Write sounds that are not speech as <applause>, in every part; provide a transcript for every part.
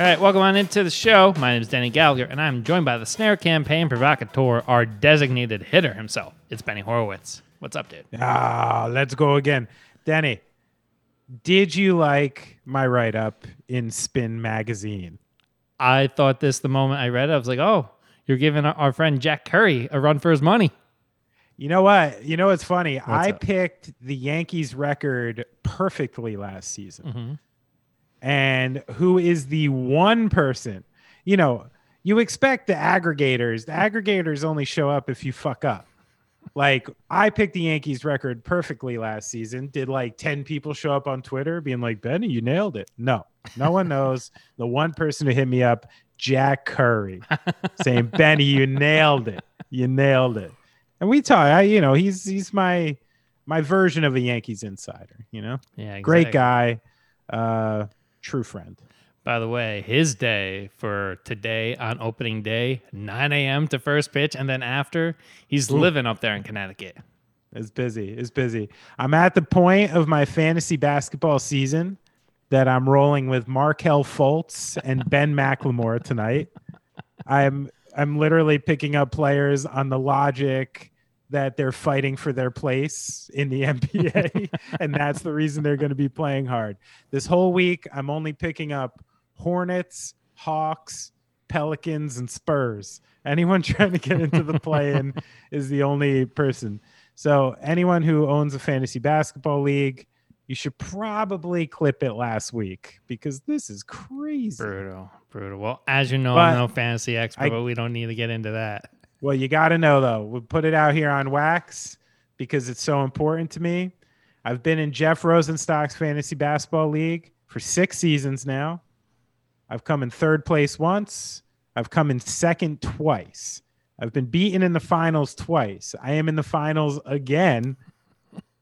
All right, welcome on into the show. My name is Danny Gallagher, and I'm joined by the snare campaign provocateur, our designated hitter himself. It's Benny Horowitz. What's up, dude? Ah, let's go again. Danny, did you like my write up in Spin Magazine? I thought this the moment I read it. I was like, oh, you're giving our- friend Jack Curry a run for his money. You know what? You know what's funny? I up? picked the Yankees record perfectly last season. Mm-hmm. And who is the one person? You know, you expect the aggregators. The aggregators only show up if you fuck up. Like I picked the Yankees record perfectly last season. Did like 10 people show up on Twitter being like, Benny, you nailed it? No, no one <laughs> knows. the one person who hit me up, Jack Curry, saying, Benny, you nailed it. You nailed it. And we talk, I, you know, he's he's my my version of a Yankees insider, you know? Yeah, Great guy. Uh true friend. By the way, his day for today on opening day, 9 a.m. to first pitch, and then after, he's living up there in Connecticut. It's busy. It's busy. I'm at the point of my fantasy basketball season that I'm rolling with Markelle Fultz and Ben <laughs> McLemore tonight. I'm I'm literally picking up players on the logic that they're fighting for their place in the <laughs> NBA, and that's the reason they're going to be playing hard. This whole week, I'm only picking up Hornets, Hawks, Pelicans, and Spurs. Anyone <laughs> trying to get into the play-in <laughs> is the only person. So anyone who owns a fantasy basketball league, you should probably clip it last week because this is crazy. Brutal, brutal. Well, as you know, But I'm no fantasy expert, I- but we don't need to get into that. Well, you got to know though. We put it out here on wax because it's so important to me. I've been in Jeff Rosenstock's fantasy basketball league for six seasons now. I've come in third place once. I've come in second twice. I've been beaten in the finals twice. I am in the finals again,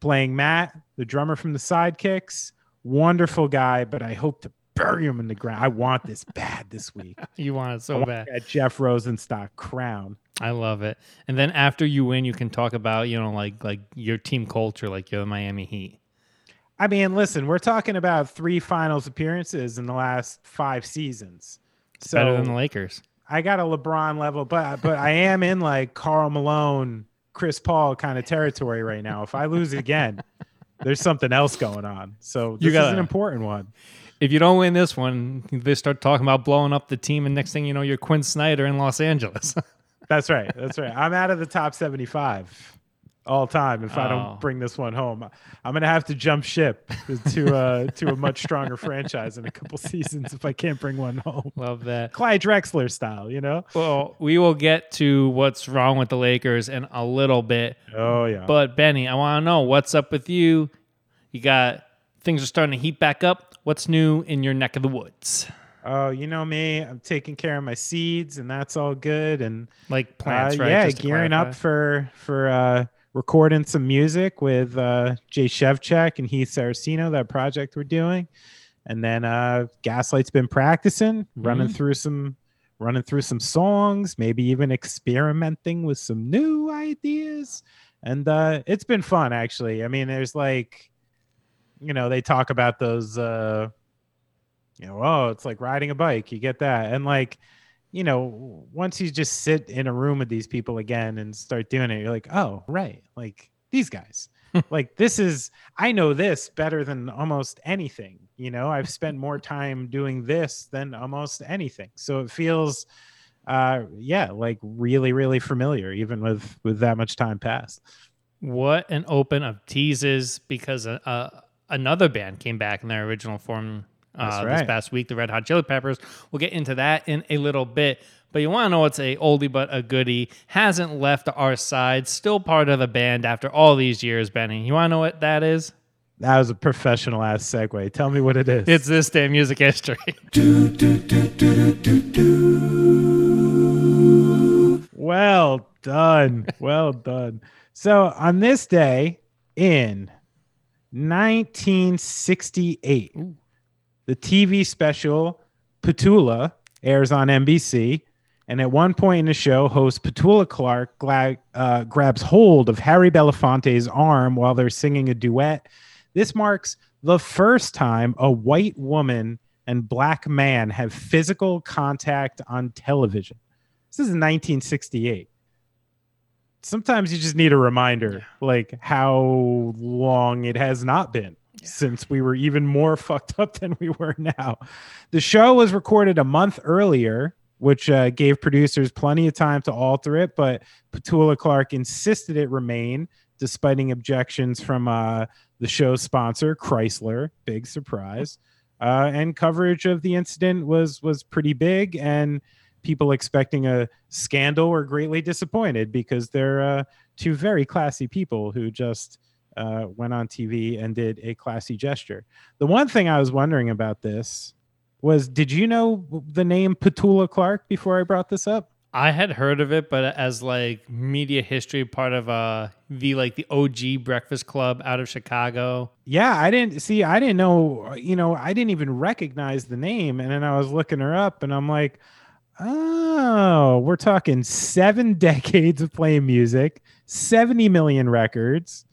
playing Matt, the drummer from the Sidekicks. Wonderful guy, but I hope to bury him in the ground. I want this bad this week. <laughs> You want it I so want bad. that Jeff Rosenstock crown. I love it. And then after you win, you can talk about, you know, like like your team culture, like you're the Miami Heat. I mean, listen, we're talking about three finals appearances in the last five seasons. So Better than the Lakers. I got a LeBron level, but but I am in like Karl Malone, Chris Paul kind of territory right now. If I lose again, there's something else going on. So this You is gotta- an important one. If you don't win this one, they start talking about blowing up the team, and next thing you know, you're Quin Snyder in Los Angeles. <laughs> That's right. That's right. I'm out of the top 75 all time if I Oh. don't bring this one home. I'm gonna have to jump ship to uh to a much stronger franchise in a couple seasons if I can't bring one home. love that. Clyde Drexler style, you know? Well, we will get to what's wrong with the Lakers in a little bit. Oh yeah. But Benny, I want to know what's up with you. You got things are starting to heat back up. What's new in your neck of the woods? Oh, you know me. I'm taking care of my seeds, and that's all good. And Like uh, plants, right? yeah, Just gearing up for for uh, recording some music with uh, Jay Shevchak and Heath Saraceno. That project we're doing, and then uh, Gaslight's been practicing, running Mhm. through some running through some songs, maybe even experimenting with some new ideas. And uh, it's been fun, actually. I mean, there's like, you know, they talk about those. Uh, you know, oh, it's like riding a bike. You get that. And like, you know, once you just sit in a room with these people again and start doing it, you're like, oh, right. Like these guys. <laughs> like this is I know this better than almost anything. You know, I've spent more <laughs> time doing this than almost anything. So it feels uh yeah, like really, really familiar, even with with that much time passed. What an open of teases because uh, uh, another band came back in their original form uh, That's this past week, the Red Hot Chili Peppers. We'll get into that in a little bit. But you want to know what's a oldie but a goodie? Hasn't left our side, still part of the band after all these years, Benny. You want to know what that is? That was a professional ass segue. Tell me what it is. It's this day in music history. do, do, do, Well done. Well done. So on this day in 1968, the TV special Petula airs on NBC. And at one point in the show, host Petula Clark gla- uh, grabs hold of Harry Belafonte's arm while they're singing a duet. This marks the first time a white woman and black man have physical contact on television. This is 1968. Sometimes you just need a reminder, like how long it has not been since we were even more <laughs> fucked up than we were now. The show was recorded a month earlier, which uh, gave producers plenty of time to alter it, but Petula Clark insisted it remain, despite objections from uh, the show's sponsor, Chrysler. Big surprise. Uh, and coverage of the incident was was pretty big, and people expecting a scandal were greatly disappointed because they're uh, two very classy people who just uh, went on TV and did a classy gesture. The one thing I was wondering about this was did you know the name Petula Clark before I brought this up? I had heard of it, but as like media history, part of uh the like the OG Breakfast Club out of Chicago. Yeah, I didn't see. I didn't know. You know, I didn't even recognize the name, and then I was looking her up, and I'm like, oh, we're talking seven <laughs> decades of playing music, seventy million records.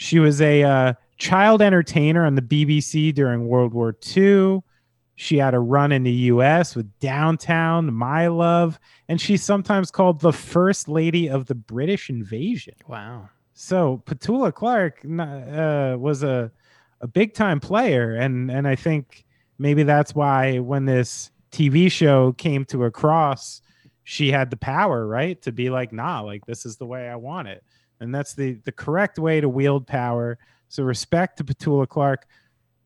She was a uh, child entertainer on the BBC during World War II. She had a run in the US with Downtown, My Love, and she's sometimes called the First Lady of the British Invasion. Wow. So Petula Clark uh, was a, a big time player. And, and I think maybe that's why when this TV show came to a cross, she had the power, right? To be like, nah, like this is the way I want it and that's the the correct way to wield power. So respect to Petula Clark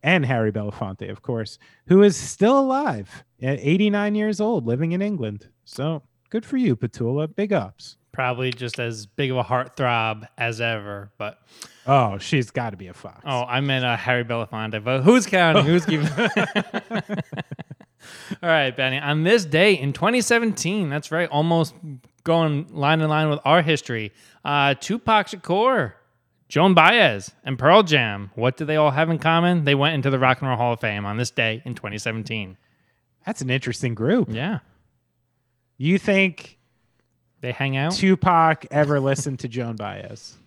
and Harry Belafonte, of course, who is still alive at 89 years old, living in England. So good for you, Petula. Big ups. Probably just as big of a heartthrob as ever, but oh, she's got to be a fox. Oh, I meant uh, Harry Belafonte, but who's counting? Who's keeping? <laughs> <laughs> All right, Benny. On this day in 2017, that's right, almost going line in line with our history. Uh, Tupac Shakur, Joan Baez, and Pearl Jam. What do they all have in common? They went into the Rock and Roll Hall of Fame on this day in 2017. That's an interesting group. Yeah. You think they hang out? Tupac ever listened to Joan Baez?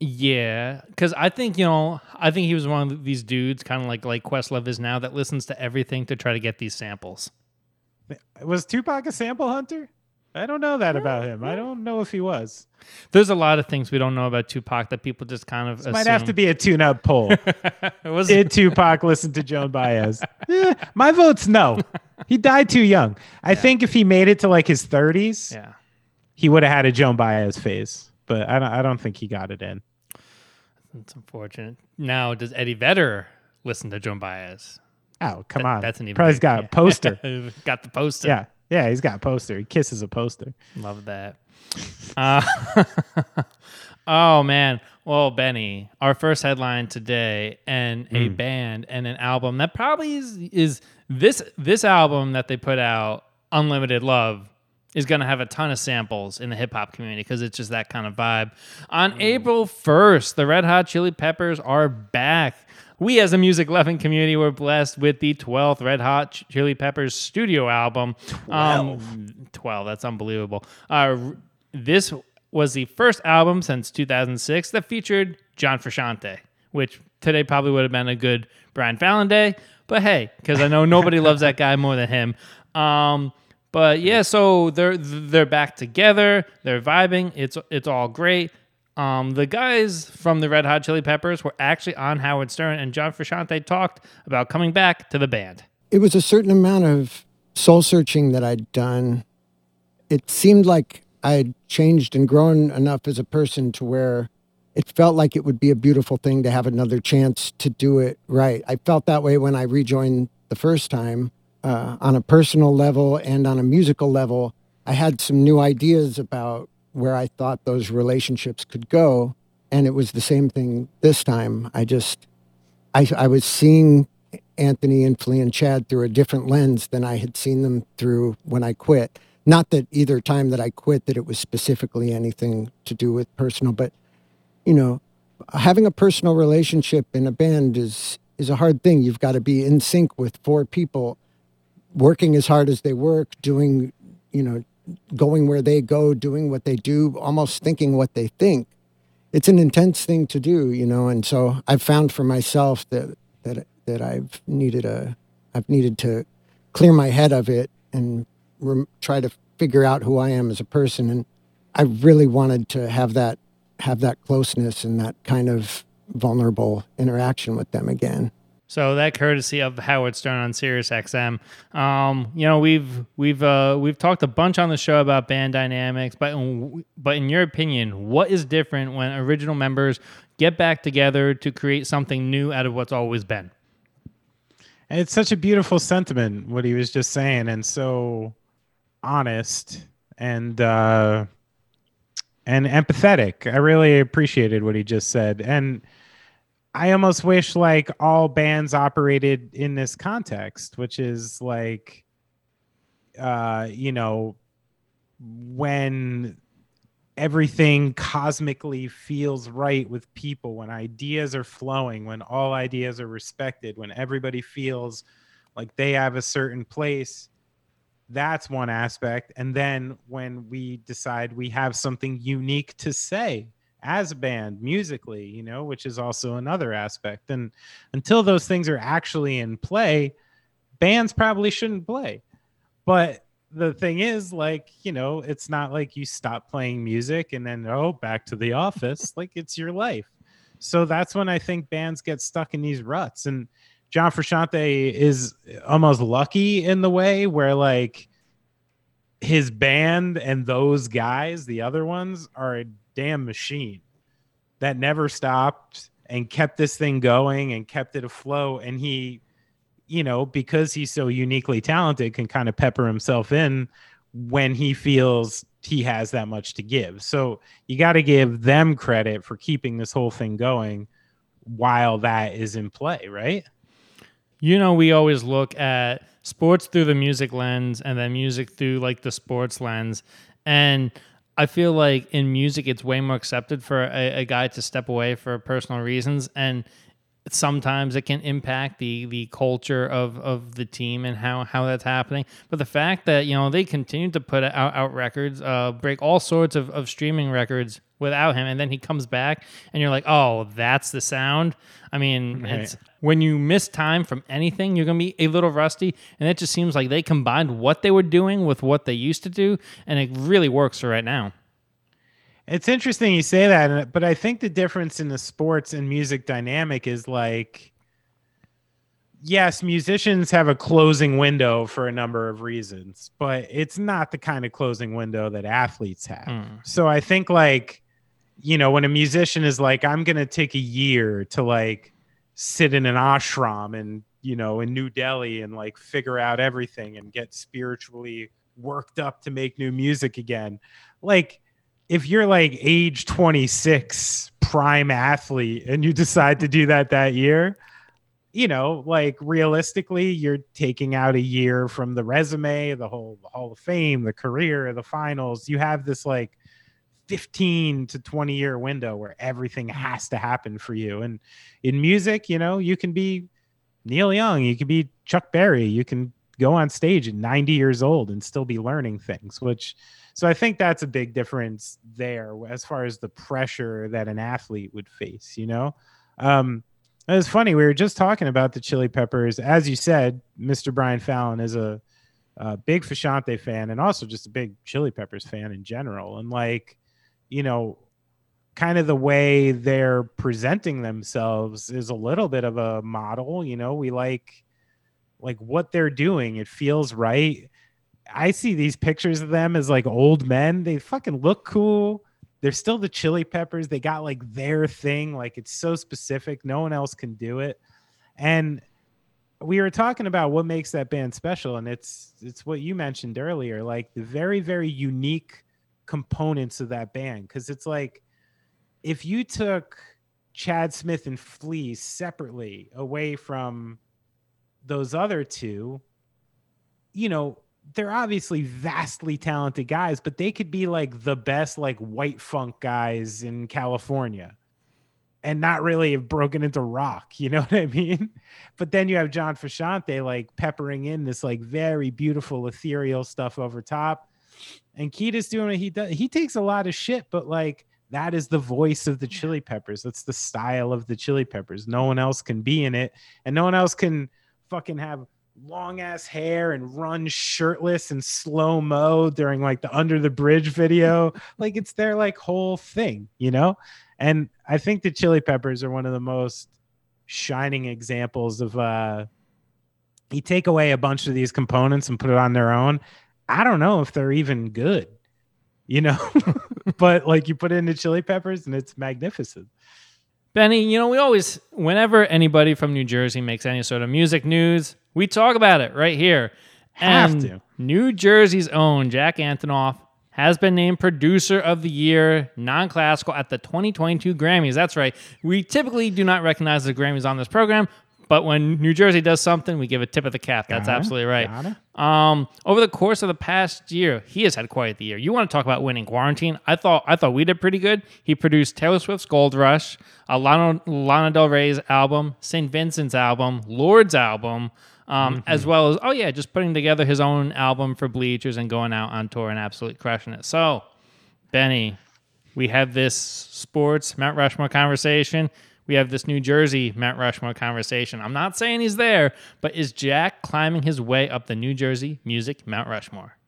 Yeah, because I think you know, I think he was one of these dudes, kind of like like Questlove is now, that listens to everything to try to get these samples. Was Tupac a sample hunter? I don't know that about him. I don't know if he was. There's a lot of things we don't know about Tupac that people just kind of assume. might have to be a tune-up poll. <laughs> Did Tupac listen to Joan Baez? <laughs> eh, my vote's no. He died too young. I yeah. think if he made it to like his 30s, yeah, he would have had a Joan Baez phase. But I don't. I don't think he got it in. It's unfortunate. Now, does Eddie Vedder listen to Joan Baez? Oh, come on. That's an even. Probably got a <laughs> poster. got the poster. Yeah. Yeah, he's got a poster. He kisses a poster. Love that. Uh, <laughs> oh man. Well, Benny, our first headline today, and a mm. band and an album that probably is is this this album that they put out, Unlimited Love, is going to have a ton of samples in the hip hop community because it's just that kind of vibe. On mm. April 1st, the Red Hot Chili Peppers are back we as a music loving community were blessed with the 12th Red Hot Chili Peppers studio album. 12. Um, 12, that's unbelievable. Uh, this was the first album since 2006 that featured John Frusciante, which today probably would have been a good Brian Fallon day. But hey, because I know nobody loves that guy more than him. Um, but yeah, so they're they're back together. They're vibing. It's it's all great. Um, the guys from the Red Hot Chili Peppers were actually on Howard Stern, and John Frusciante talked about coming back to the band. It was a certain amount of soul searching that I'd done. It seemed like I had changed and grown enough as a person to where it felt like it would be a beautiful thing to have another chance to do it right. I felt that way when I rejoined the first time uh, on a personal level and on a musical level. I had some new ideas about where I thought those relationships could go. And it was the same thing this time. I just, I, I was seeing Anthony and Flea and Chad through a different lens than I had seen them through when I quit. Not that either time that I quit that it was specifically anything to do with personal, but you know, having a personal relationship in a band is is a hard thing. You've got to be in sync with four people, working as hard as they work, doing you know going where they go, doing what they do, almost thinking what they think. It's an intense thing to do, you know. And so I've found for myself that that that I've needed a I've needed to clear my head of it and try to figure out who I am as a person. And I really wanted to have that have that closeness and that kind of vulnerable interaction with them again. So that courtesy of Howard Stern on Sirius XM. Um, you know, we've we've uh, we've talked a bunch on the show about band dynamics, but but in your opinion, what is different when original members get back together to create something new out of what's always been? And it's such a beautiful sentiment what he was just saying, and so honest and uh, and empathetic. I really appreciated what he just said, and I almost wish like all bands operated in this context, which is like, uh, you know, when everything cosmically feels right with people, when ideas are flowing, when all ideas are respected, when everybody feels like they have a certain place. That's one aspect. And then when we decide we have something unique to say, as a band musically, you know, which is also another aspect. And until those things are actually in play, bands probably shouldn't play. But the thing is, like, you know, it's not like you stop playing music and then, oh, back to the office. <laughs> like, it's your life. So that's when I think bands get stuck in these ruts. And John Frusciante is almost lucky in the way where, like, his band and those guys, the other ones, are damn machine that never stopped and kept this thing going and kept it afloat. And he, you know, because he's so uniquely talented, can kind of pepper himself in when he feels he has that much to give. So you got to give them credit for keeping this whole thing going while that is in play, right? You know, we always look at sports through the music lens and then music through like the sports lens. And I feel like in music, it's way more accepted for a, a, guy to step away for personal reasons, and sometimes it can impact the the culture of of the team and how how that's happening. But the fact that you know they continue to put out, out records, uh, break all sorts of, of streaming records without him, and then he comes back, and you're like, oh, that's the sound. I mean, right. when you miss time from anything, you're gonna be a little rusty, and it just seems like they combined what they were doing with what they used to do, and it really works for right now. It's interesting you say that, but I think the difference in the sports and music dynamic is like, yes, musicians have a closing window for a number of reasons, but it's not the kind of closing window that athletes have. Mm. So I think like, you know, when a musician is like, I'm going to take a year to like sit in an ashram and, you know, in New Delhi and like figure out everything and get spiritually worked up to make new music again. Like, if you're like age 26 prime athlete and you decide to do that that year you know like realistically you're taking out a year from the resume the whole the hall of fame the career the finals you have this like 15 to 20 year window where everything has to happen for you and in music you know you can be neil young you can be chuck berry you can go on stage at 90 years old and still be learning things which so I think that's a big difference there as far as the pressure that an athlete would face, you know? Um, it was funny. We were just talking about the Chili Peppers. As you said, Mr. Brian Fallon is a, a big Frusciante fan and also just a big Chili Peppers fan in general. And like, you know, kind of the way they're presenting themselves is a little bit of a model. You know, we like like what they're doing. It feels right. I see these pictures of them as like old men. They fucking look cool. They're still the chili peppers. They got like their thing. Like it's so specific. No one else can do it. And we were talking about what makes that band special. And it's it's what you mentioned earlier, like the very, very unique components of that band. Cause it's like if you took Chad Smith and Flea separately away from those other two, you know, they're obviously vastly talented guys, but they could be like the best like white funk guys in California and not really have broken into rock, <laughs> you know what I mean? But then you have John Frusciante like peppering in this like very beautiful ethereal stuff over top. And Kiedis doing what he does. He takes a lot of shit, but like that is the voice of the Chili Peppers. That's the style of the Chili Peppers. No one else can be in it, and no one else can fucking have long ass hair and run shirtless and slow mo during like the under the bridge video. <laughs> like it's their like whole thing, you know? And I think the Chili Peppers are one of the most shining examples of uh you take away a bunch of these components and put it on their own. I don't know if they're even good, you know, <laughs> but like you put it into Chili Peppers and it's magnificent. Benny, you know, we always, whenever anybody from New Jersey makes any sort of music news, we talk about it right here. Have and to. New Jersey's own Jack Antonoff has been named Producer of the Year, non classical, at the 2022 Grammys. That's right. We typically do not recognize the Grammys on this program, but when New Jersey does something, we give a tip of the cap. That's Got it. absolutely right. Um, over the course of the past year, he has had quite the year. You want to talk about winning quarantine? I thought I thought we did pretty good. He produced Taylor Swift's Gold Rush, uh, Lana, Lana Del Rey's album, St. Vincent's album, Lorde's album, um, as well as oh yeah, just putting together his own album for Bleachers and going out on tour and absolutely crushing it. So, Benny, we have this sports Mount Rushmore conversation. We have this New Jersey Mount Rushmore conversation. I'm not saying he's there, but is Jack climbing his way up the New Jersey music Mount Rushmore?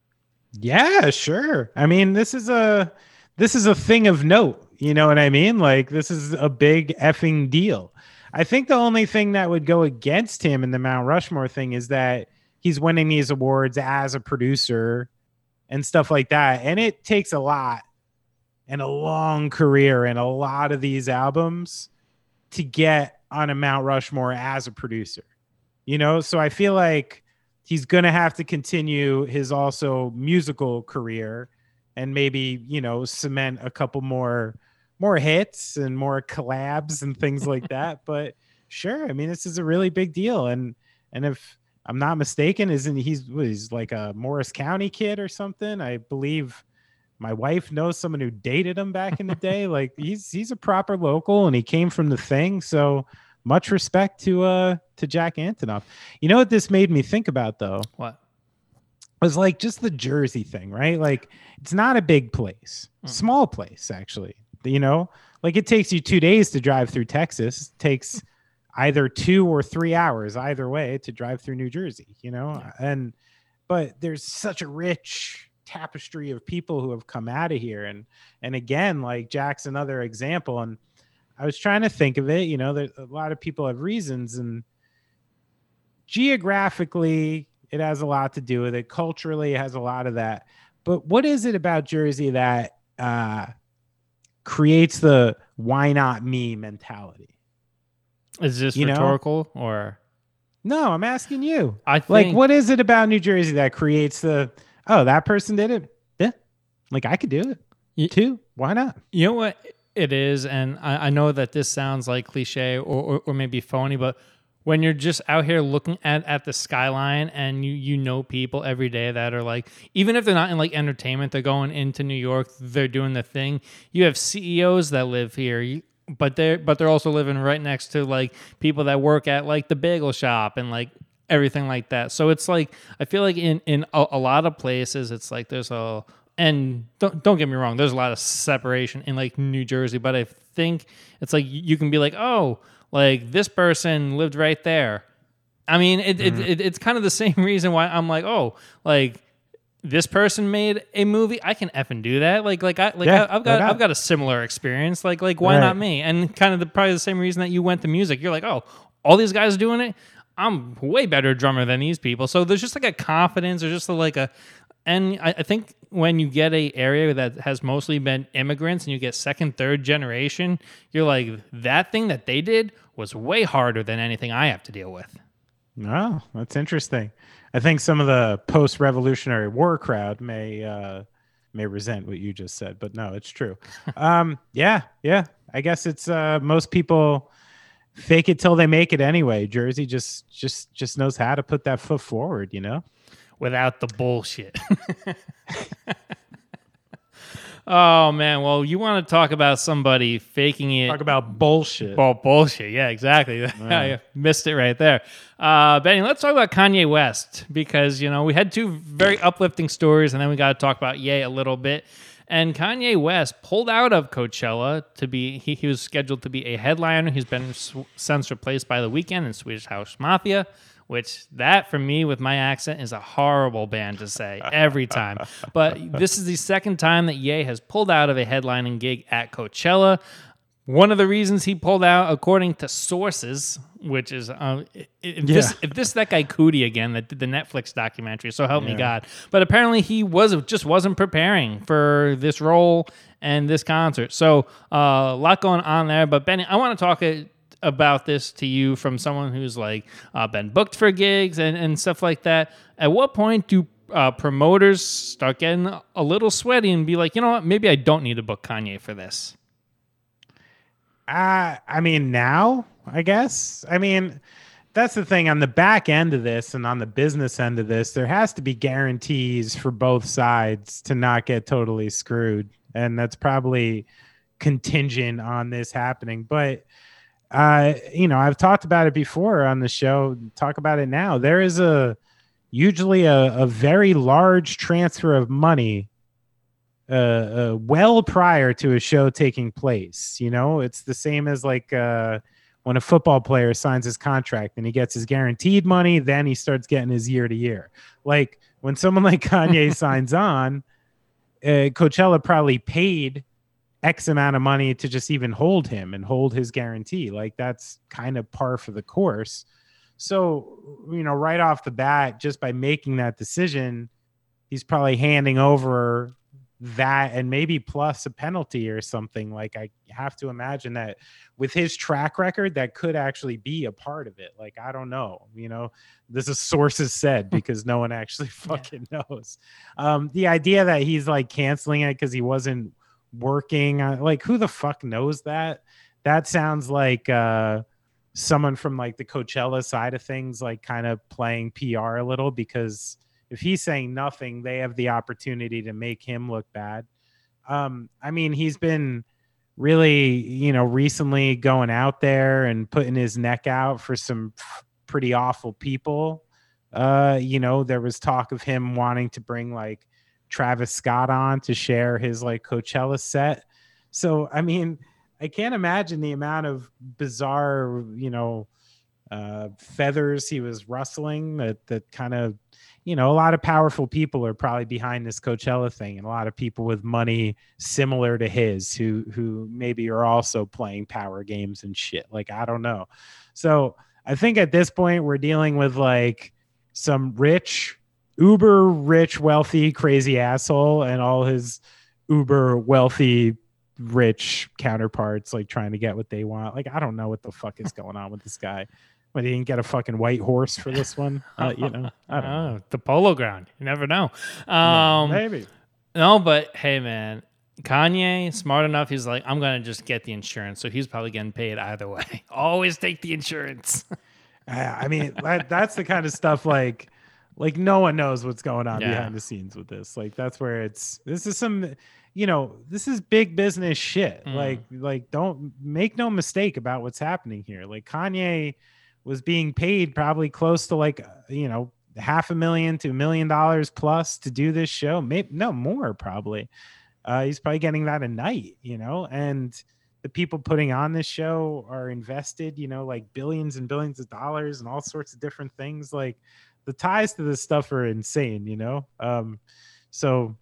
Yeah, sure. I mean, this is a this is a thing of note. You know what I mean? Like this is a big effing deal. I think the only thing that would go against him in the Mount Rushmore thing is that he's winning these awards as a producer and stuff like that. And it takes a lot and a long career and a lot of these albums to get on a Mount Rushmore as a producer. You know, so I feel like he's going to have to continue his also musical career and maybe, you know, cement a couple more more hits and more collabs and things like <laughs> that, but sure, I mean this is a really big deal and and if I'm not mistaken, isn't he's he's like a Morris County kid or something? I believe my wife knows someone who dated him back in the day. Like he's he's a proper local and he came from the thing. So much respect to uh to Jack Antonoff. You know what this made me think about though? What? was like just the Jersey thing, right? Like it's not a big place, Mm. small place actually. You know, like it takes you two days to drive through Texas. It takes either two or three hours either way to drive through New Jersey. You know, and but there's such a rich tapestry of people who have come out of here, and and again, like Jack's another example. And I was trying to think of it. You know, there a lot of people have reasons and geographically it has a lot to do with it culturally it has a lot of that but what is it about jersey that uh creates the why not me mentality Is this You know? rhetorical or no i'm asking you I think like what is it about new jersey that creates the oh that person did it? Yeah. Like i could do it Ye- too. Why not? You know what it is, and I, I know that this sounds like cliche or, or, or maybe phony, but when you're just out here looking at, at the skyline and you you know people every day that are like even if they're not in like entertainment they're going into New York they're doing the thing. You have CEOs that live here you, but they're but they're also living right next to like people that work at like the bagel shop and like everything like that so it's like I feel like in in a, a lot of places it's like there's a and don't don't get me wrong, there's a lot of separation in like New Jersey, but I think it's like you can be like, oh, like this person lived right there. I mean, it, Mm-hmm. it, it it's kind of the <laughs> same reason why I'm like, oh, like this person made a movie. I can effing do that. Like like I like Yeah, I, I've got? I've got a similar experience. Like like why Right. not me? And kind of the probably the same reason that you went to music. You're like, oh, all these guys doing it. I'm way better drummer than these people. So there's just like a confidence. or just a, like a, and I, I think when you get a area that has mostly been immigrants and you get second, third generation, you're like that thing that they did was way harder than anything I have to deal with. Oh, that's interesting. I think some of the post-revolutionary war crowd may uh, may resent what you just said, but no, it's true. <laughs> um, yeah, yeah. I guess it's uh, most people fake it till they make it anyway. Jersey just just just knows how to put that foot forward. You know. without the bullshit. <laughs> oh man, well, you want to talk about somebody faking it? Talk about bullshit. Well, bullshit. Yeah, exactly. <laughs> I missed it right there. Uh, Benny, let's talk about Kanye West because, you know, we had two very uplifting stories and then we got to talk about Ye a little bit. And Kanye West pulled out of Coachella to be, he, he was scheduled to be a headliner. He's been since replaced by The Weeknd and Swedish House Mafia. which that for me with my accent is a horrible band to say every time. But this is the second time that Ye has pulled out of a headlining gig at Coachella. One of the reasons he pulled out, according to sources, which is uh, if, this, if this that guy Coodie again that did the Netflix documentary, so help me God. But apparently he was just wasn't preparing for this role and this concert. So uh, a lot going on there. But Benny, I want to talk about this to you from someone who's like uh, been booked for gigs and, and stuff like that. At what point do uh, promoters start getting a little sweaty and be like, you know what, maybe I don't need to book Kanye for this? I mean, now, I guess. I mean, that's the thing on the back end of this and on the business end of this, there has to be guarantees for both sides to not get totally screwed. And that's probably contingent on this happening. But, uh, you know, I've talked about it before on the show, talk about it now. There is a usually a, a very large transfer of money uh, uh, well prior to a show taking place. You know, it's the same as like uh, when a football player signs his contract and he gets his guaranteed money, then he starts getting his year to year. Like when someone like Kanye <laughs> signs on, uh, Coachella probably paid X amount of money to just even hold him and hold his guarantee. Like that's kind of par for the course. So, you know, right off the bat, just by making that decision, he's probably handing over that and maybe plus a penalty or something. Like I have to imagine that with his track record, that could actually be a part of it. Like I don't know, you know, this is sources said <laughs> because no one actually fucking knows. Um, the idea that he's like canceling it because he wasn't working, uh, like who the fuck knows that? That sounds like uh someone from like the Coachella side of things, like kind of playing PR a little because if he's saying nothing, they have the opportunity to make him look bad. Um, I mean, he's been really, you know, recently going out there and putting his neck out for some pretty awful people. Uh, you know, there was talk of him wanting to bring like Travis Scott on to share his like Coachella set. So, I mean, I can't imagine the amount of bizarre, you know, uh, feathers he was rustling that that kind of you know a lot of powerful people are probably behind this Coachella thing and a lot of people with money similar to his who who maybe are also playing power games and shit. Like I don't know. So I think at this point we're dealing with like some rich uber rich wealthy crazy asshole and all his uber wealthy rich counterparts like trying to get what they want. Like I don't know what the fuck is going on with this guy but he didn't get a fucking white horse for this one. <laughs> Uh, you know, I don't know. Oh, the polo ground. You never know. Yeah, Um, maybe. No, but hey, man, Kanye smart enough. He's like, I'm gonna just get the insurance, so he's probably getting paid either way. <laughs> Always take the insurance. <laughs> I, I mean, that, that's the kind of stuff like, like no one knows what's going on Yeah. behind the scenes with this. Like that's where it's. This is some, you know, this is big business shit. Mm. Like, like don't make no mistake about what's happening here. Like Kanye was being paid probably close to like, you know, half a million to a million dollars plus to do this show. Maybe no more probably. Uh, he's probably getting that a night, you know, and the people putting on this show are invested, you know, like billions and billions of dollars and all sorts of different things. Like the ties to this stuff are insane, you know. Um, so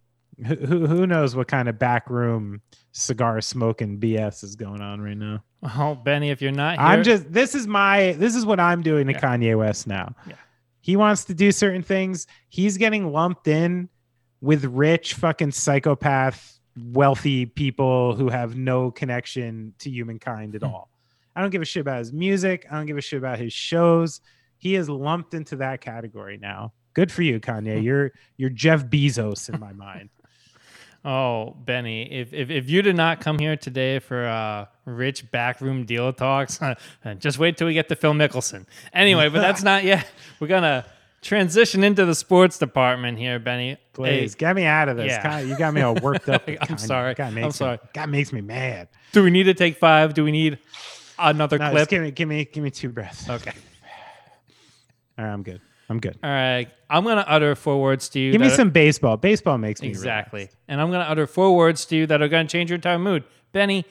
who who who knows what kind of backroom cigar smoking BS is going on right now? Oh, Benny, if you're not here, I'm just this is my this is what I'm doing to Yeah. Kanye West now. Yeah. He wants to do certain things. He's getting lumped in with rich fucking psychopath wealthy people who have no connection to humankind at Hmm. all. I don't give a shit about his music. I don't give a shit about his shows. He is lumped into that category now. Good for you, Hmm. Kanye. You're you're Jeff Bezos in my mind. Oh, Benny, if, if if you did not come here today for uh, rich backroom deal talks, <laughs> just wait till we get to Phil Mickelson. Anyway, but that's not yet. <laughs> We're gonna transition into the sports department here, Benny. Please Hey, get me out of this. Yeah. You got me all worked up. <laughs> I'm Kanye. sorry. God I'm sorry. Me, God makes me mad. do we need to take five? Do we need another No, clip? just give me, give me, give me two breaths. Okay. All right, I'm good. I'm good. All right. I'm gonna utter four words to you. Give me some baseball. Baseball makes me exactly, relax. and I'm gonna utter four words to you that are gonna change your entire mood. Benny,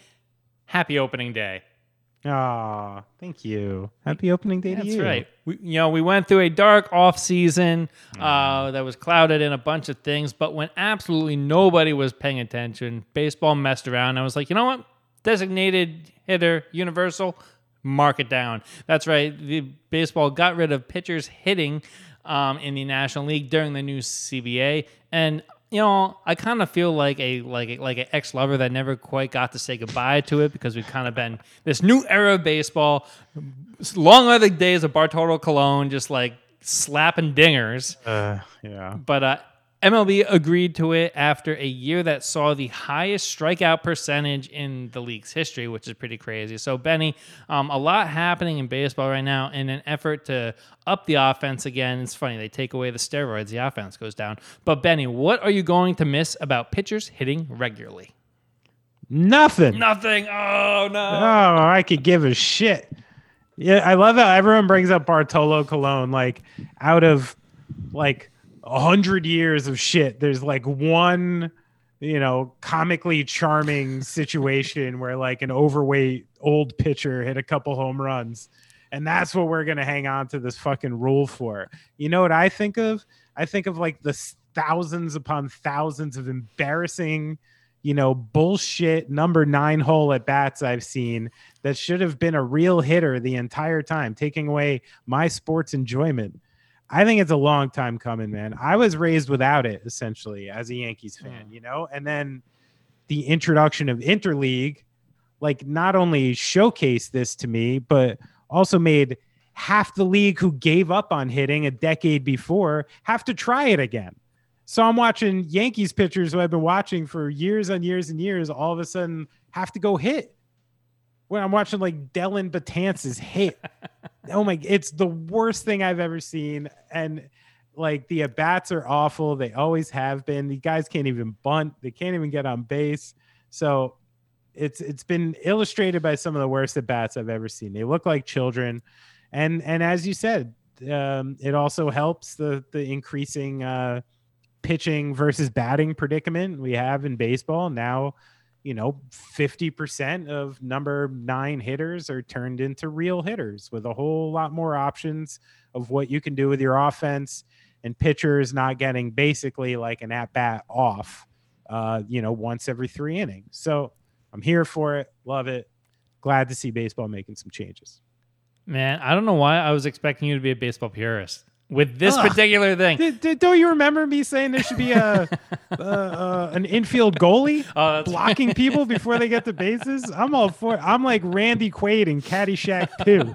happy opening day. Ah, thank you. Happy opening day to you. That's you. right. We, you know, we went through a dark off season uh, that was clouded in a bunch of things, but when absolutely nobody was paying attention, baseball messed around. I was like, you know what? Designated hitter, universal, mark it down. That's right. The baseball got rid of pitchers hitting um, in the National League during the new CBA, and you know, I kind of feel like a like a, like an ex lover that never quite got to say goodbye to it because we've kind of been <laughs> this new era of baseball. Long are the days of Bartolo Colon just like slapping dingers. Uh, yeah. But uh, MLB agreed to it after a year that saw the highest strikeout percentage in the league's history, which is pretty crazy. So, Benny, um, a lot happening in baseball right now in an effort to up the offense again. It's funny, they take away the steroids, the offense goes down. But, Benny, what are you going to miss about pitchers hitting regularly? Nothing. Nothing. Oh, no. Oh, I could give a shit. Yeah, I love how everyone brings up Bartolo Colon. Like, out of like a hundred years of shit, there's like one, you know, comically charming situation where like an overweight old pitcher hit a couple home runs. And that's what we're gonna hang on to this fucking rule for. You know what I think of? I think of like the thousands upon thousands of embarrassing you know, bullshit number nine hole at bats I've seen that should have been a real hitter the entire time, taking away my sports enjoyment. I think it's a long time coming, man. I was raised without it essentially as a Yankees fan, mm. you know, and then the introduction of interleague, like not only showcased this to me, but also made half the league who gave up on hitting a decade before have to try it again. So I'm watching Yankees pitchers who I've been watching for years and years and years all of a sudden have to go hit. When I'm watching like Dellin Betances hit. <laughs> oh my it's the worst thing I've ever seen. And like the at bats are awful. They always have been. The guys can't even bunt. They can't even get on base. So it's it's been illustrated by some of the worst at bats I've ever seen. They look like children. And and as you said, um, it also helps the the increasing uh pitching versus batting predicament we have in baseball now you know 50% of number 9 hitters are turned into real hitters with a whole lot more options of what you can do with your offense. And pitchers not getting basically like an at bat off uh you know once every 3 innings. So i'm here for it. Love it. Glad to see baseball making some changes. Man, I don't know why I was expecting you to be a baseball purist with this Ugh. particular thing. Did, did, don't you remember me saying there should be a <laughs> uh, uh, an infield goalie <laughs> Oh, blocking people before they get to bases? I'm all for. it. I'm like Randy Quaid in Caddyshack 2. <laughs>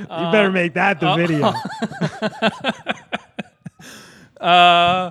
you better make that the video. Uh,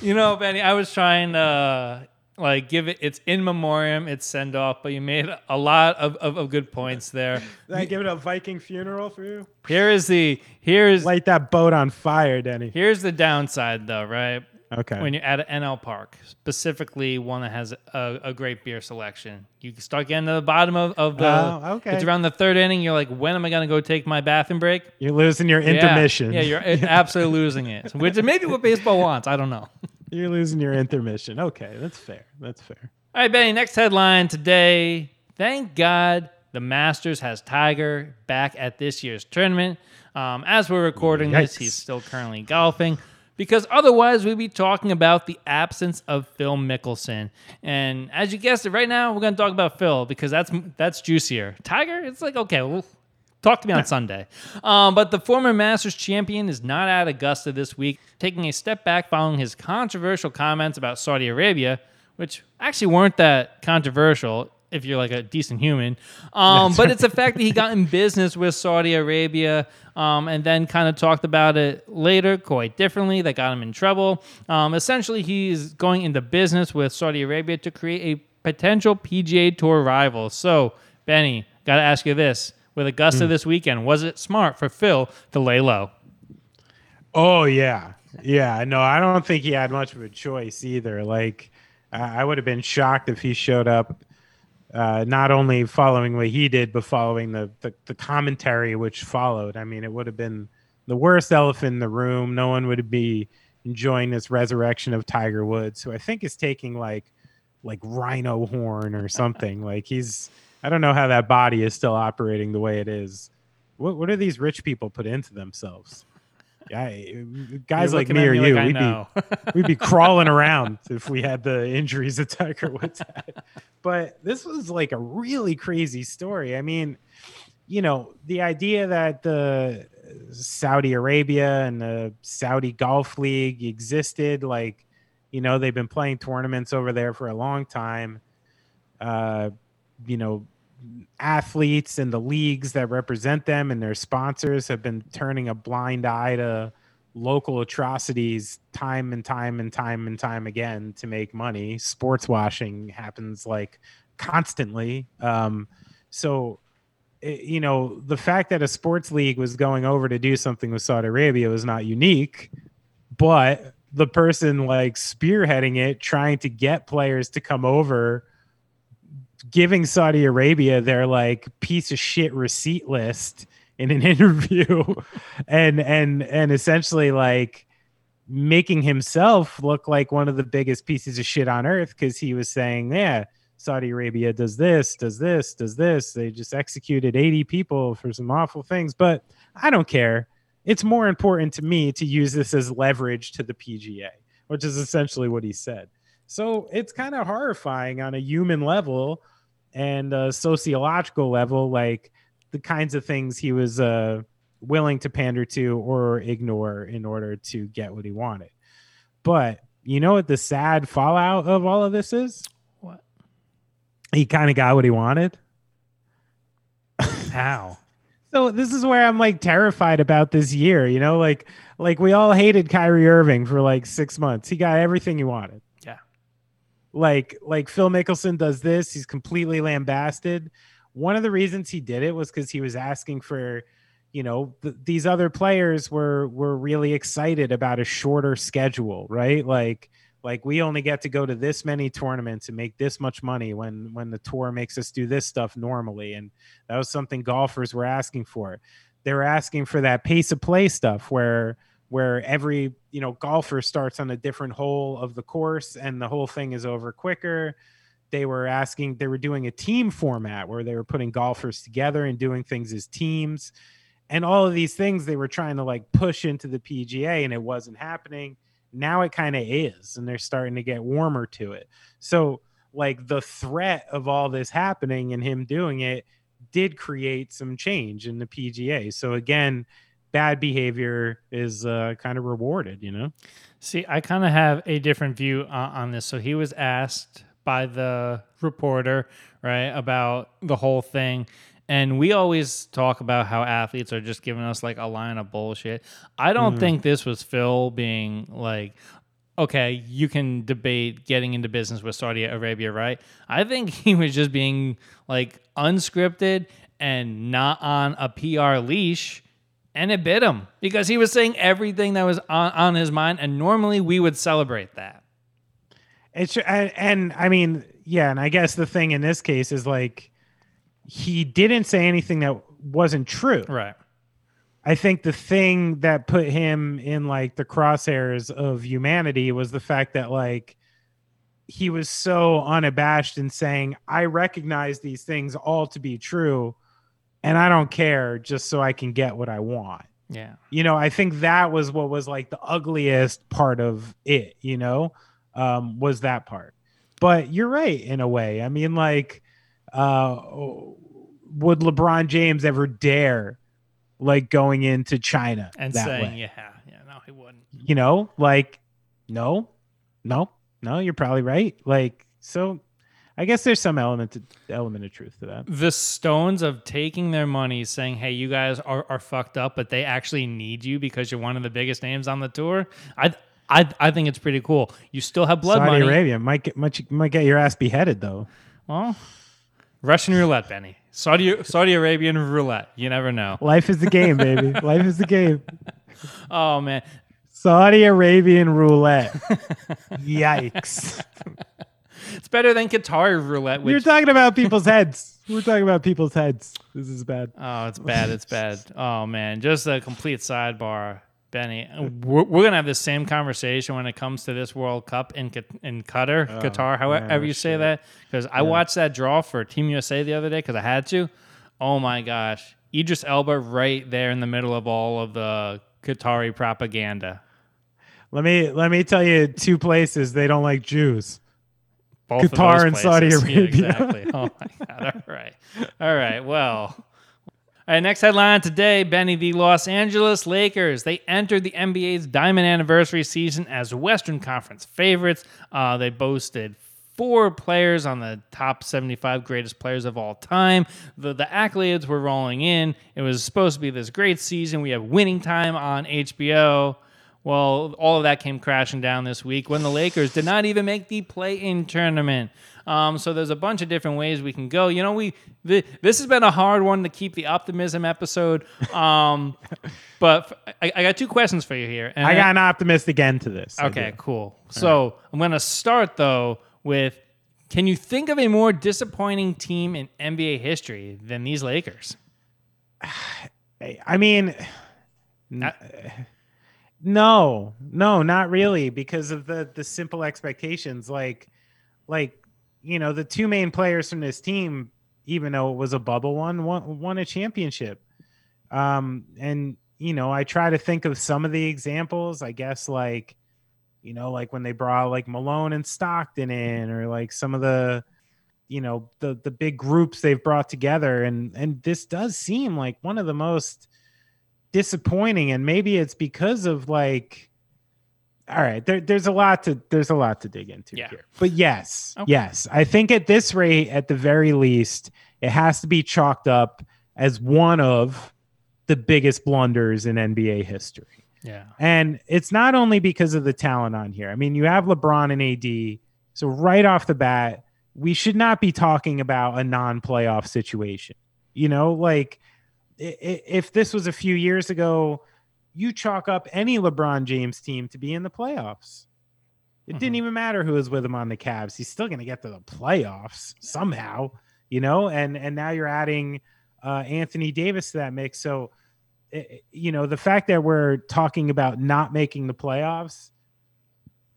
you know, Benny, I was trying to like give it its in memoriam, its send off, but you made a lot of, of, of good points there. Did I give it a Viking funeral for you? Here is the here is Light that boat on fire, Denny. here's the downside though, right? Okay. When you're at an NL park, specifically one that has a, a great beer selection, you start getting to the bottom of, of the. Oh, okay. It's around the third inning. You're like, when am I going to go take my bathroom break? You're losing your Yeah. intermission. Yeah, you're absolutely losing it. <laughs> Which is maybe what baseball wants. I don't know. You're losing your intermission. Okay, that's fair. That's fair. All right, Benny, next headline today. Thank God the Masters has Tiger back at this year's tournament. Um, as we're recording this, he's still currently golfing because otherwise we'd be talking about the absence of Phil Mickelson. And as you guessed it, right now we're going to talk about Phil because that's that's juicier. Tiger, it's like okay, well, Talk to me on Sunday. Um, but the former Masters champion is not at Augusta this week, taking a step back following his controversial comments about Saudi Arabia, which actually weren't that controversial if you're like a decent human. Um, but it's the fact that he got in <laughs> business with Saudi Arabia um, and then kind of talked about it later quite differently that got him in trouble. Um, essentially, he's going into business with Saudi Arabia to create a potential PGA Tour rival. So, Benny, got to ask you this. With Augusta this weekend, was it smart for Phil to lay low? Oh yeah, yeah. No, I don't think he had much of a choice either. Like, I I would have been shocked if he showed up, uh, not only following what he did, but following the, the the commentary which followed. I mean, it would have been the worst elephant in the room. No one would be enjoying this resurrection of Tiger Woods, who I think is taking like like rhino horn or something. like he's I don't know how that body is still operating the way it is. What what do these rich people put into themselves? Yeah, guys You're like me or like you, I we'd be <laughs> we'd be crawling <laughs> around if we had the injuries that Tiger Woods had. But this was like a really crazy story. I mean, you know, the idea that the Saudi Arabia and the Saudi Golf League existed, like, you know, they've been playing tournaments over there for a long time. Uh, you know, athletes and the leagues that represent them and their sponsors have been turning a blind eye to local atrocities time and time and time and time again to make money. Sports washing happens like constantly. Um, so, it, you know, the fact that a sports league was going over to do something with Saudi Arabia was not unique, but the person like spearheading it, trying to get players to come over, giving Saudi Arabia their like piece of shit receipt list in an <laughs> interview and and and essentially like making himself look like one of the biggest pieces of shit on earth because he was saying, yeah, Saudi Arabia does this, does this, does this. They just executed 80 people for some awful things, but I don't care. It's more important to me to use this as leverage to the PGA, which is essentially what he said. So it's kind of horrifying on a human level and a sociological level, like the kinds of things he was uh, willing to pander to or ignore in order to get what he wanted. But you know what the sad fallout of all of this is? What? He kind of got what he wanted. How? <laughs> So this is where I'm like terrified about this year, you know, like like we all hated Kyrie Irving for like 6 months. He got everything he wanted. Like like Phil Mickelson does this, he's completely lambasted. One of the reasons he did it was cuz he was asking for you know th- these other players were were really excited about a shorter schedule, right? Like like we only get to go to this many tournaments and make this much money when when the tour makes us do this stuff normally and that was something golfers were asking for they were asking for that pace of play stuff where where every you know golfer starts on a different hole of the course and the whole thing is over quicker. They were asking they were doing a team format where they were putting golfers together and doing things as teams. And all of these things they were trying to like push into the PGA and it wasn't happening. Now it kind of is and they're starting to get warmer to it. So like the threat of all this happening and him doing it did create some change in the PGA so again bad behavior is uh, kind of rewarded you know See, I kind of have a different view on, on this. So he was asked by the reporter, right, about the whole thing. And we always talk about how athletes are just giving us like a line of bullshit. I don't think this was Phil being like, okay, you can debate getting into business with Saudi Arabia, right? I think <laughs> he was just being like unscripted and not on a PR leash and it bit him because he was saying everything that was on, on his mind and normally we would celebrate that. It's and, and I mean, yeah, and I guess the thing in this case is like he didn't say anything that wasn't true. right. I think the thing that put him in like the crosshairs of humanity was the fact that like he was so unabashed in saying, I recognize these things all to be true and I don't care just so I can get what I want. yeah You know, I think that was what was like the ugliest part of it, you know, um, was that part. But you're right in a way. I mean, like, uh, would LeBron James ever dare like going into China and saying way? yeah yeah no he wouldn't You know, like, no, no, no, you're probably right. Like, so I guess there's some element to, element of truth to that. the stones of taking their money saying hey you guys are, are fucked up but they actually need you because you're one of the biggest names on the tour i i, I think it's pretty cool you still have blood Saudi money Arabia might get might, might get your ass beheaded though. well russian roulette benny saudi saudi arabian roulette you never know Life is the game, baby. <laughs> Life is the game. oh man Saudi Arabian roulette. <laughs> Yikes. It's better than qatar roulette You're talking about people's heads. We're talking about people's heads. This is bad. Oh, it's bad. It's bad. Oh man, just a complete sidebar. Benny, we're, we're gonna have the same conversation when it comes to this World Cup in in Qatar, oh, Qatar, however yeah, you say that. Because I watched that draw for Team USA the other day because I had to. Oh my gosh, Idris Elba right there in the middle of all of the Qatari propaganda. Let me let me tell you two places they don't like Jews. Both Qatar and Saudi places. Yeah, Arabia. exactly. Oh my god. All right. All right. Well. All right, next headline today, Benny, the Los Angeles Lakers. They entered the NBA's diamond anniversary season as Western Conference favorites. Uh, they boasted four players on the top 75 greatest players of all time. The, the accolades were rolling in. It was supposed to be this great season. We have winning time on HBO. Well, all of that came crashing down this week when the Lakers did not even make the play-in tournament. Um, so there's a bunch of different ways we can go. You know, we th- this has been a hard one to keep the optimism episode. Um, <laughs> but f- I, I got two questions for you here. I got an optimistic end to this. Okay, cool. So I'm going to start though with can you think of a more disappointing team in NBA history than these Lakers? <sighs> I mean, n- no, no, not really, because of the the simple expectations. Like, like you know, the two main players from this team, even though it was a bubble one, won, won a championship. Um, and you know, I try to think of some of the examples. I guess like, you know, like when they brought like Malone and Stockton in, or like some of the you know the the big groups they've brought together and and this does seem like one of the most disappointing and maybe it's because of like all right there, there's a lot to there's a lot to dig into Yeah. here but yes Okay. yes i think at this rate at the very least it has to be chalked up as one of the biggest blunders in nba history Yeah. and it's not only because of the talent on here. I mean, you have LeBron and AD. So right off the bat, we should not be talking about a non-playoff situation. You know, like if this was a few years ago, you chalk up any LeBron James team to be in the playoffs. It didn't even matter who was with him on the Cavs. He's still going to get to the playoffs somehow, you know. And and now you're adding uh, Anthony Davis to that mix. So it- you know the fact that we're talking about not making the playoffs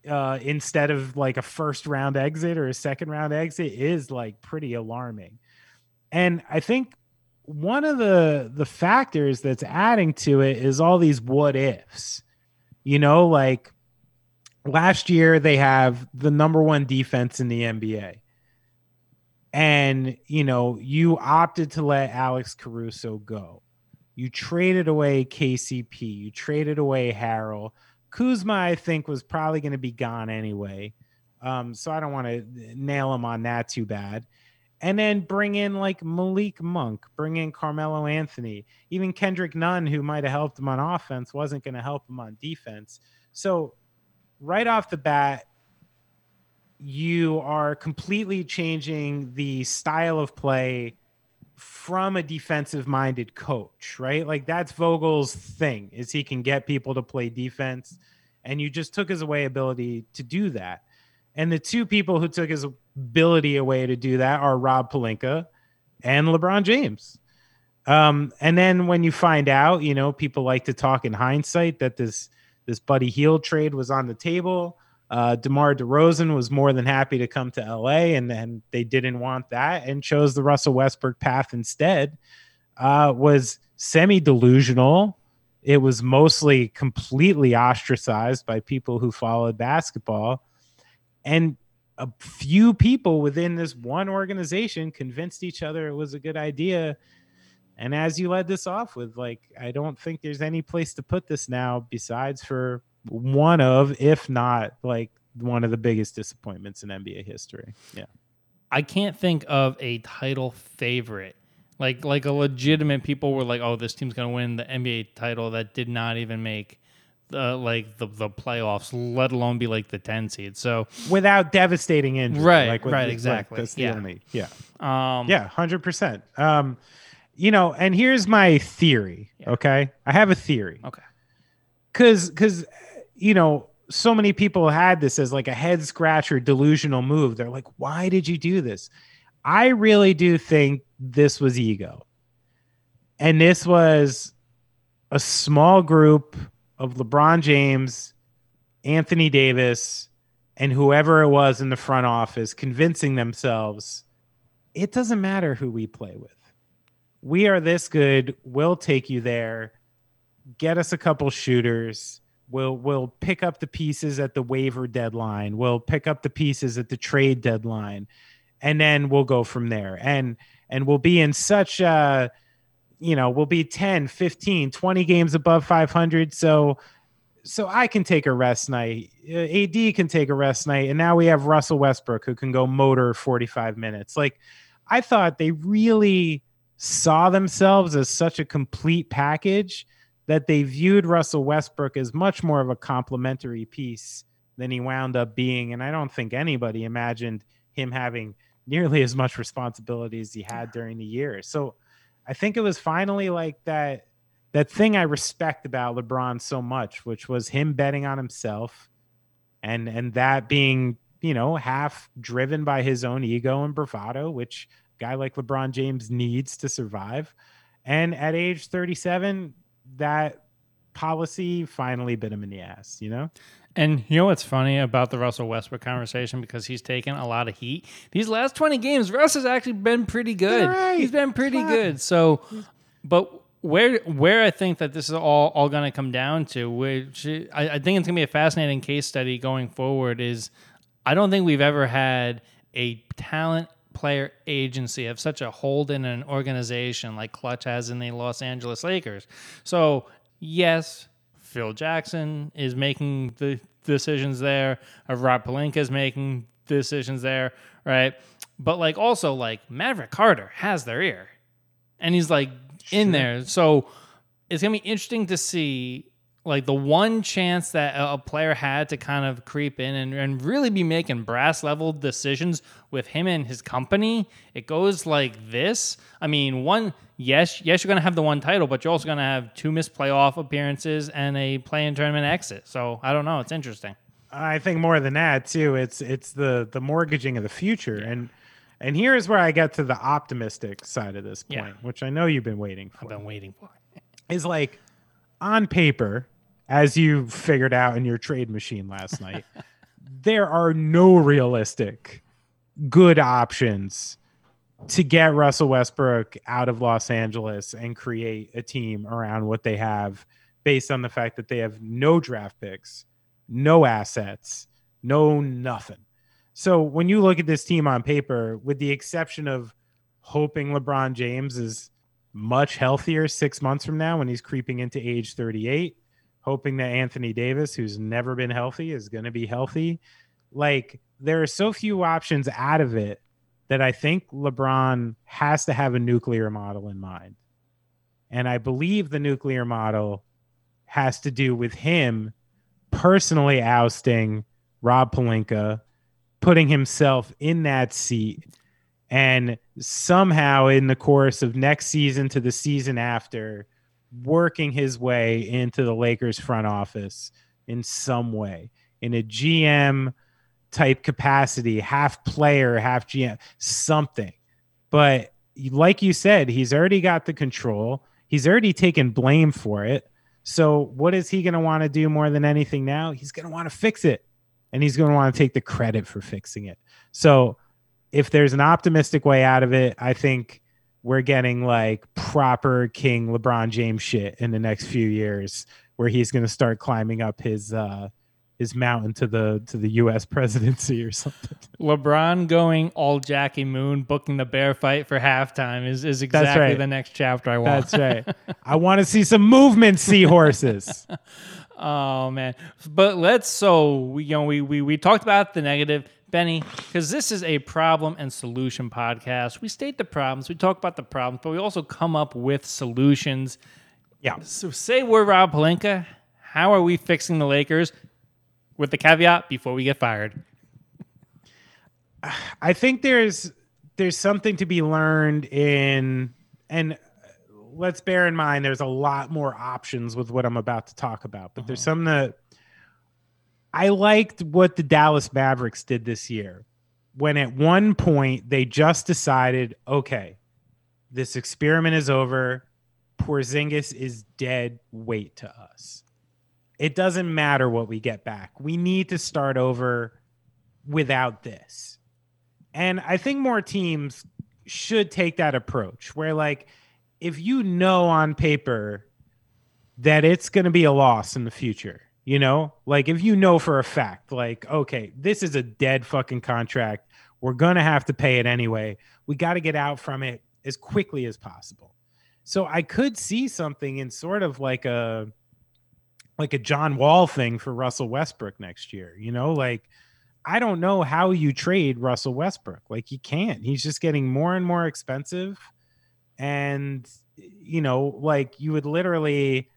uh instead of like a first round exit or a second round exit is like pretty alarming and i think one of the the factors that's adding to it is all these what ifs you know like last year they have the number one defense in the nba and you know you opted to let alex caruso go you traded away KCP. You traded away Harrell. Kuzma, I think, was probably going to be gone anyway. Um, so I don't want to nail him on that too bad. And then bring in like Malik Monk, bring in Carmelo Anthony, even Kendrick Nunn, who might have helped him on offense, wasn't going to help him on defense. So right off the bat, you are completely changing the style of play from a defensive minded coach, right? Like that's Vogel's thing is he can get people to play defense and you just took his away ability to do that. And the two people who took his ability a way to do that are Rob Pelinka and LeBron James. Um, and then when you find out, you know, people like to talk in hindsight that this this Buddy Hield trade was on the table. Uh, DeMar DeRozan was more than happy to come to LA, and then they didn't want that and chose the Russell Westbrook path instead. Uh, was semi delusional. It was mostly completely ostracized by people who followed basketball, and a few people within this one organization convinced each other it was a good idea. And as you led this off with, like, I don't think there's any place to put this now besides for one of, if not like one of the biggest disappointments in NBA history. Yeah. I can't think of a title favorite. Like like a legitimate people were like, "Oh, this team's going to win the NBA title that did not even make the like the, the playoffs, let alone be like the 10 seed." So, Without devastating injury. Right, Like with- right, like, exactly. that's the Yeah. only, yeah. um Yeah, 100%. Um, you know, and here's my theory. Okay. I have a theory. Okay. Cause, cause, you know, so many people had this as like a head scratcher delusional move. They're like, why did you do this? I really do think this was ego. And this was a small group of LeBron James, Anthony Davis, and whoever it was in the front office convincing themselves it doesn't matter who we play with. We are this good. We'll take you there. Get us a couple shooters. We'll we'll pick up the pieces at the waiver deadline. We'll pick up the pieces at the trade deadline. And then we'll go from there. And and we'll be in such uh you know, we'll be 10, 15, 20 games above 500. So so I can take a rest night. Uh, AD can take a rest night, and now we have Russell Westbrook who can go motor 45 minutes. Like I thought they really saw themselves as such a complete package that they viewed Russell Westbrook as much more of a complementary piece than he wound up being. And I don't think anybody imagined him having nearly as much responsibility as he had during the year. So I think it was finally like that that thing I respect about LeBron so much, which was him betting on himself and and that being, you know, half driven by his own ego and bravado, which guy like LeBron James needs to survive. And at age 37, that policy finally bit him in the ass, you know? And you know what's funny about the Russell Westbrook conversation because he's taken a lot of heat. These last 20 games, Russ has actually been pretty good. right. He's been pretty Fine. good. So but where where I think that this is all all going to come down to, which I, I think it's going to be a fascinating case study going forward, is I don't think we've ever had a talent player agency have such a hold in an organization like Clutch has in the Los Angeles Lakers. So yes, Phil Jackson is making the decisions there. Uh, Rob Pelinka is making decisions there, right? But like also like Maverick Carter has their ear, and he's like in there. So it's gonna be interesting to see like the one chance that a player had to kind of creep in and, and really be making brass level decisions with him and his company. It goes like this. I mean, one yes, yes, you're gonna have the one title, but you're also gonna have two missed playoff appearances and a play-in tournament exit. So I don't know. It's interesting. I think more than that too. It's it's the the mortgaging of the future, and and here's where I get to the optimistic side of this point, Yeah. which I know you've been waiting for. I've been waiting for Is like on paper, as you figured out in your trade machine last night, <laughs> there are no realistic good options to get Russell Westbrook out of Los Angeles and create a team around what they have based on the fact that they have no draft picks, no assets, no nothing. So when you look at this team on paper, with the exception of hoping LeBron James is much healthier six months from now when he's creeping into age 38, hoping that Anthony Davis, who's never been healthy, is going to be healthy. Like there are so few options out of it that I think LeBron has to have a nuclear model in mind. And I believe the nuclear model has to do with him personally ousting Rob Pelinka, putting himself in that seat, and somehow in the course of next season to the season after, working his way into the Lakers front office in some way, in a GM type capacity, half player, half GM, something. But like you said, he's already got the control. He's already taken blame for it. So what is he going to want to do more than anything now? He's going to want to fix it. And he's going to want to take the credit for fixing it. So if there's an optimistic way out of it, I think we're getting like proper King LeBron James shit in the next few years where he's going to start climbing up his uh his mountain to the to the US <laughs> presidency or something. LeBron going all Jackie Moon, booking the bear fight for halftime is, is exactly right. the next chapter I want. That's right. <laughs> I want to see some movement, seahorses. <laughs> Oh man. But let's so we you know we we, we talked about the negative. Benny, because this is a problem and solution podcast. We state the problems, we talk about the problems, but we also come up with solutions. Yeah. So say we're Rob Pelinka. How are we fixing the Lakers? With the caveat before we get fired. <sighs> I think there's there's something to be learned in and uh, let's bear in mind there's a lot more options with what I'm about to talk about, but there's uh-huh. some that I liked what the Dallas Mavericks did this year. When at one point they just decided, okay, this experiment is over. Porzingis is dead weight to us. it doesn't matter what we get back. We need to start over without this. And I think more teams should take that approach where, like, if you know on paper that it's going to be a loss in the future, you know, like if you know for a fact, like, okay, this is a dead fucking contract, we're going to have to pay it anyway. We got to get out from it as quickly as possible. So I could see something in sort of like a like a John Wall thing for Russell Westbrook next year, you know, like I don't know how you trade Russell Westbrook. Like you can't. He's just getting more and more expensive and you know, like you would literally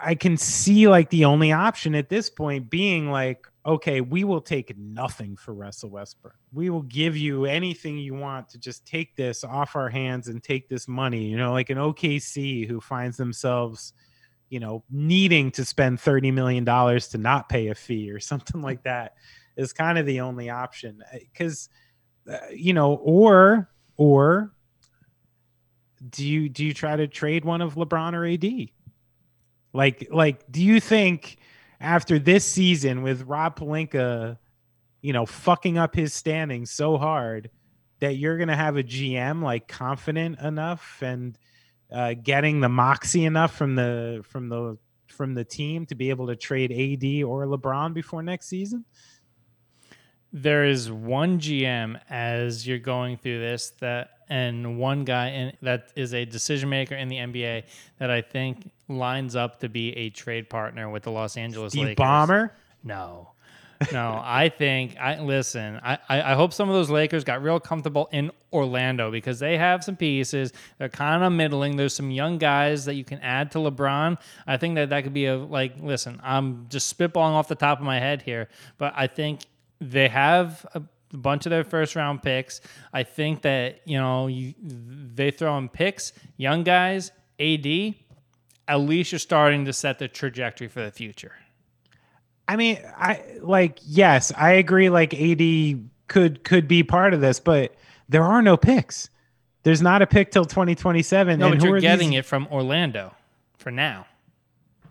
I can see like the only option at this point being like, okay, we will take nothing for Russell Westbrook. We will give you anything you want to just take this off our hands and take this money. You know, like an OKC who finds themselves, you know, needing to spend $30 million to not pay a fee or <laughs> something like that is kind of the only option. Because, uh, you know, or, or, do you do you try to trade one of LeBron or AD? Like, like, do you think after this season with Rob Pelinka, you know, fucking up his standing so hard that you're gonna have a GM like confident enough and uh, getting the moxie enough from the from the from the team to be able to trade AD or LeBron before next season? There is one GM as you're going through this that and one guy in, that is a decision maker in the NBA that I think lines up to be a trade partner with the Los Angeles Steve Lakers. Ballmer? No. No, I think I listen. I, I, I hope some of those Lakers got real comfortable in Orlando because they have some pieces. They're kind of middling. There's some young guys that you can add to LeBron. I think that that could be a like. Listen, I'm just spitballing off the top of my head here, but I think they have a a bunch of their first round picks. I think that you know you, they throw in picks, young guys, AD. At least you're starting to set the trajectory for the future. I mean, I like yes, I agree. Like AD could could be part of this, but there are no picks. There's not a pick till 2027. No, and but who you're getting these- it from Orlando for now.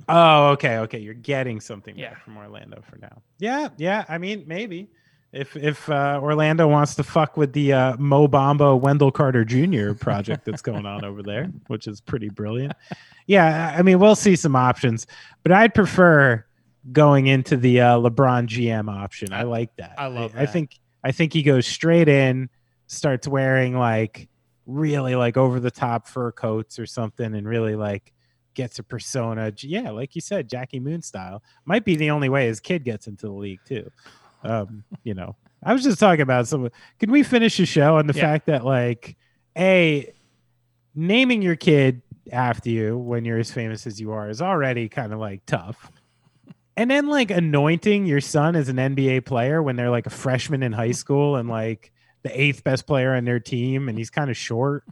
Oh, okay, okay. You're getting something Yeah. back from Orlando for now. Yeah, yeah. I mean, maybe if if uh, Orlando wants to fuck with the uh, Mo Bamba Wendell Carter Jr. project that's going on over there, which is pretty brilliant. Yeah, I mean, we'll see some options, but I'd prefer going into the uh, LeBron GM option. I like that. I love I that. think I think he goes straight in, starts wearing like really like over the top fur coats or something, and really like gets a persona. Yeah, like you said, Jackie Moon style might be the only way his kid gets into the league too. Um, you know, I was just talking about some. Can we finish the show on the Yeah. fact that like a naming your kid after you when you're as famous as you are is already kind of like tough. And then like anointing your son as an NBA player when they're like a freshman in high school and like the eighth best player on their team and he's kind of short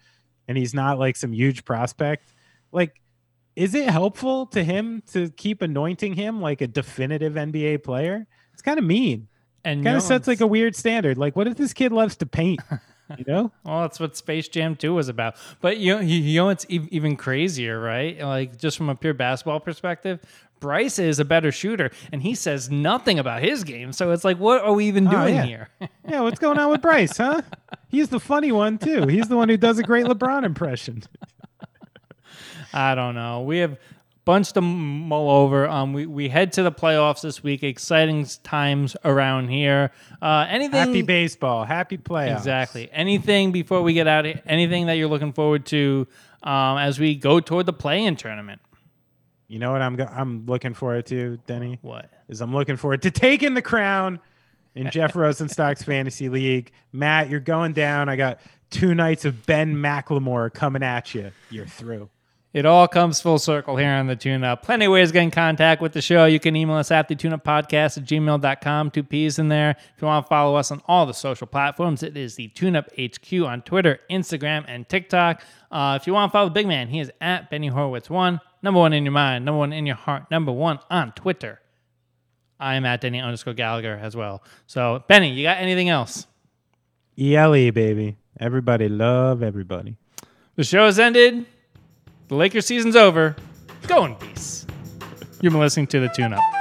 and he's not like some huge prospect. Like is it helpful to him to keep anointing him like a definitive NBA player? It's kind of mean. And Kind of sets like a weird standard. Like what if this kid loves to paint? You know? <laughs> Well, that's what Space Jam 2 was about. But you know, you, know e- even crazier, right? Like just from a pure basketball perspective, Bryce is a better shooter, and he says nothing about his game. So it's like, what are we even Oh, doing yeah. here? <laughs> Yeah, what's going on with Bryce, huh? He's the funny one too. He's the one who does a great LeBron impression. <laughs> I don't know. We have bunch to mull over. Um, we, we head to the playoffs this week. Exciting times around here. Uh, anything? Happy baseball, happy playoffs. Exactly. Anything before we get out? of Anything that you're looking forward to um, as we go toward the play-in tournament? You know what I'm go- I'm looking forward to, Denny? What? Is I'm looking forward to taking the crown in <laughs> Jeff Rosenstock's fantasy league. Matt, you're going down. I got two nights of Ben McLemore coming at you. You're through. It all comes full circle here on the Tune Up. Plenty of ways to get in contact with the show. You can email us at the tune up podcast at gmail.com. Two P's in there. If you want to follow us on all the social platforms, it is the Tune Up HQ on Twitter, Instagram, and TikTok. Uh, if you want to follow the big man, he is at Benny Horowitz1. Number one in your mind, number one in your heart, number one on Twitter. I am at Denny underscore Gallagher as well. So, Benny, you got anything else? ELE, baby. Everybody love everybody. The show has ended. The Lakers season's over. Go in peace. You've been listening to the Tune Up.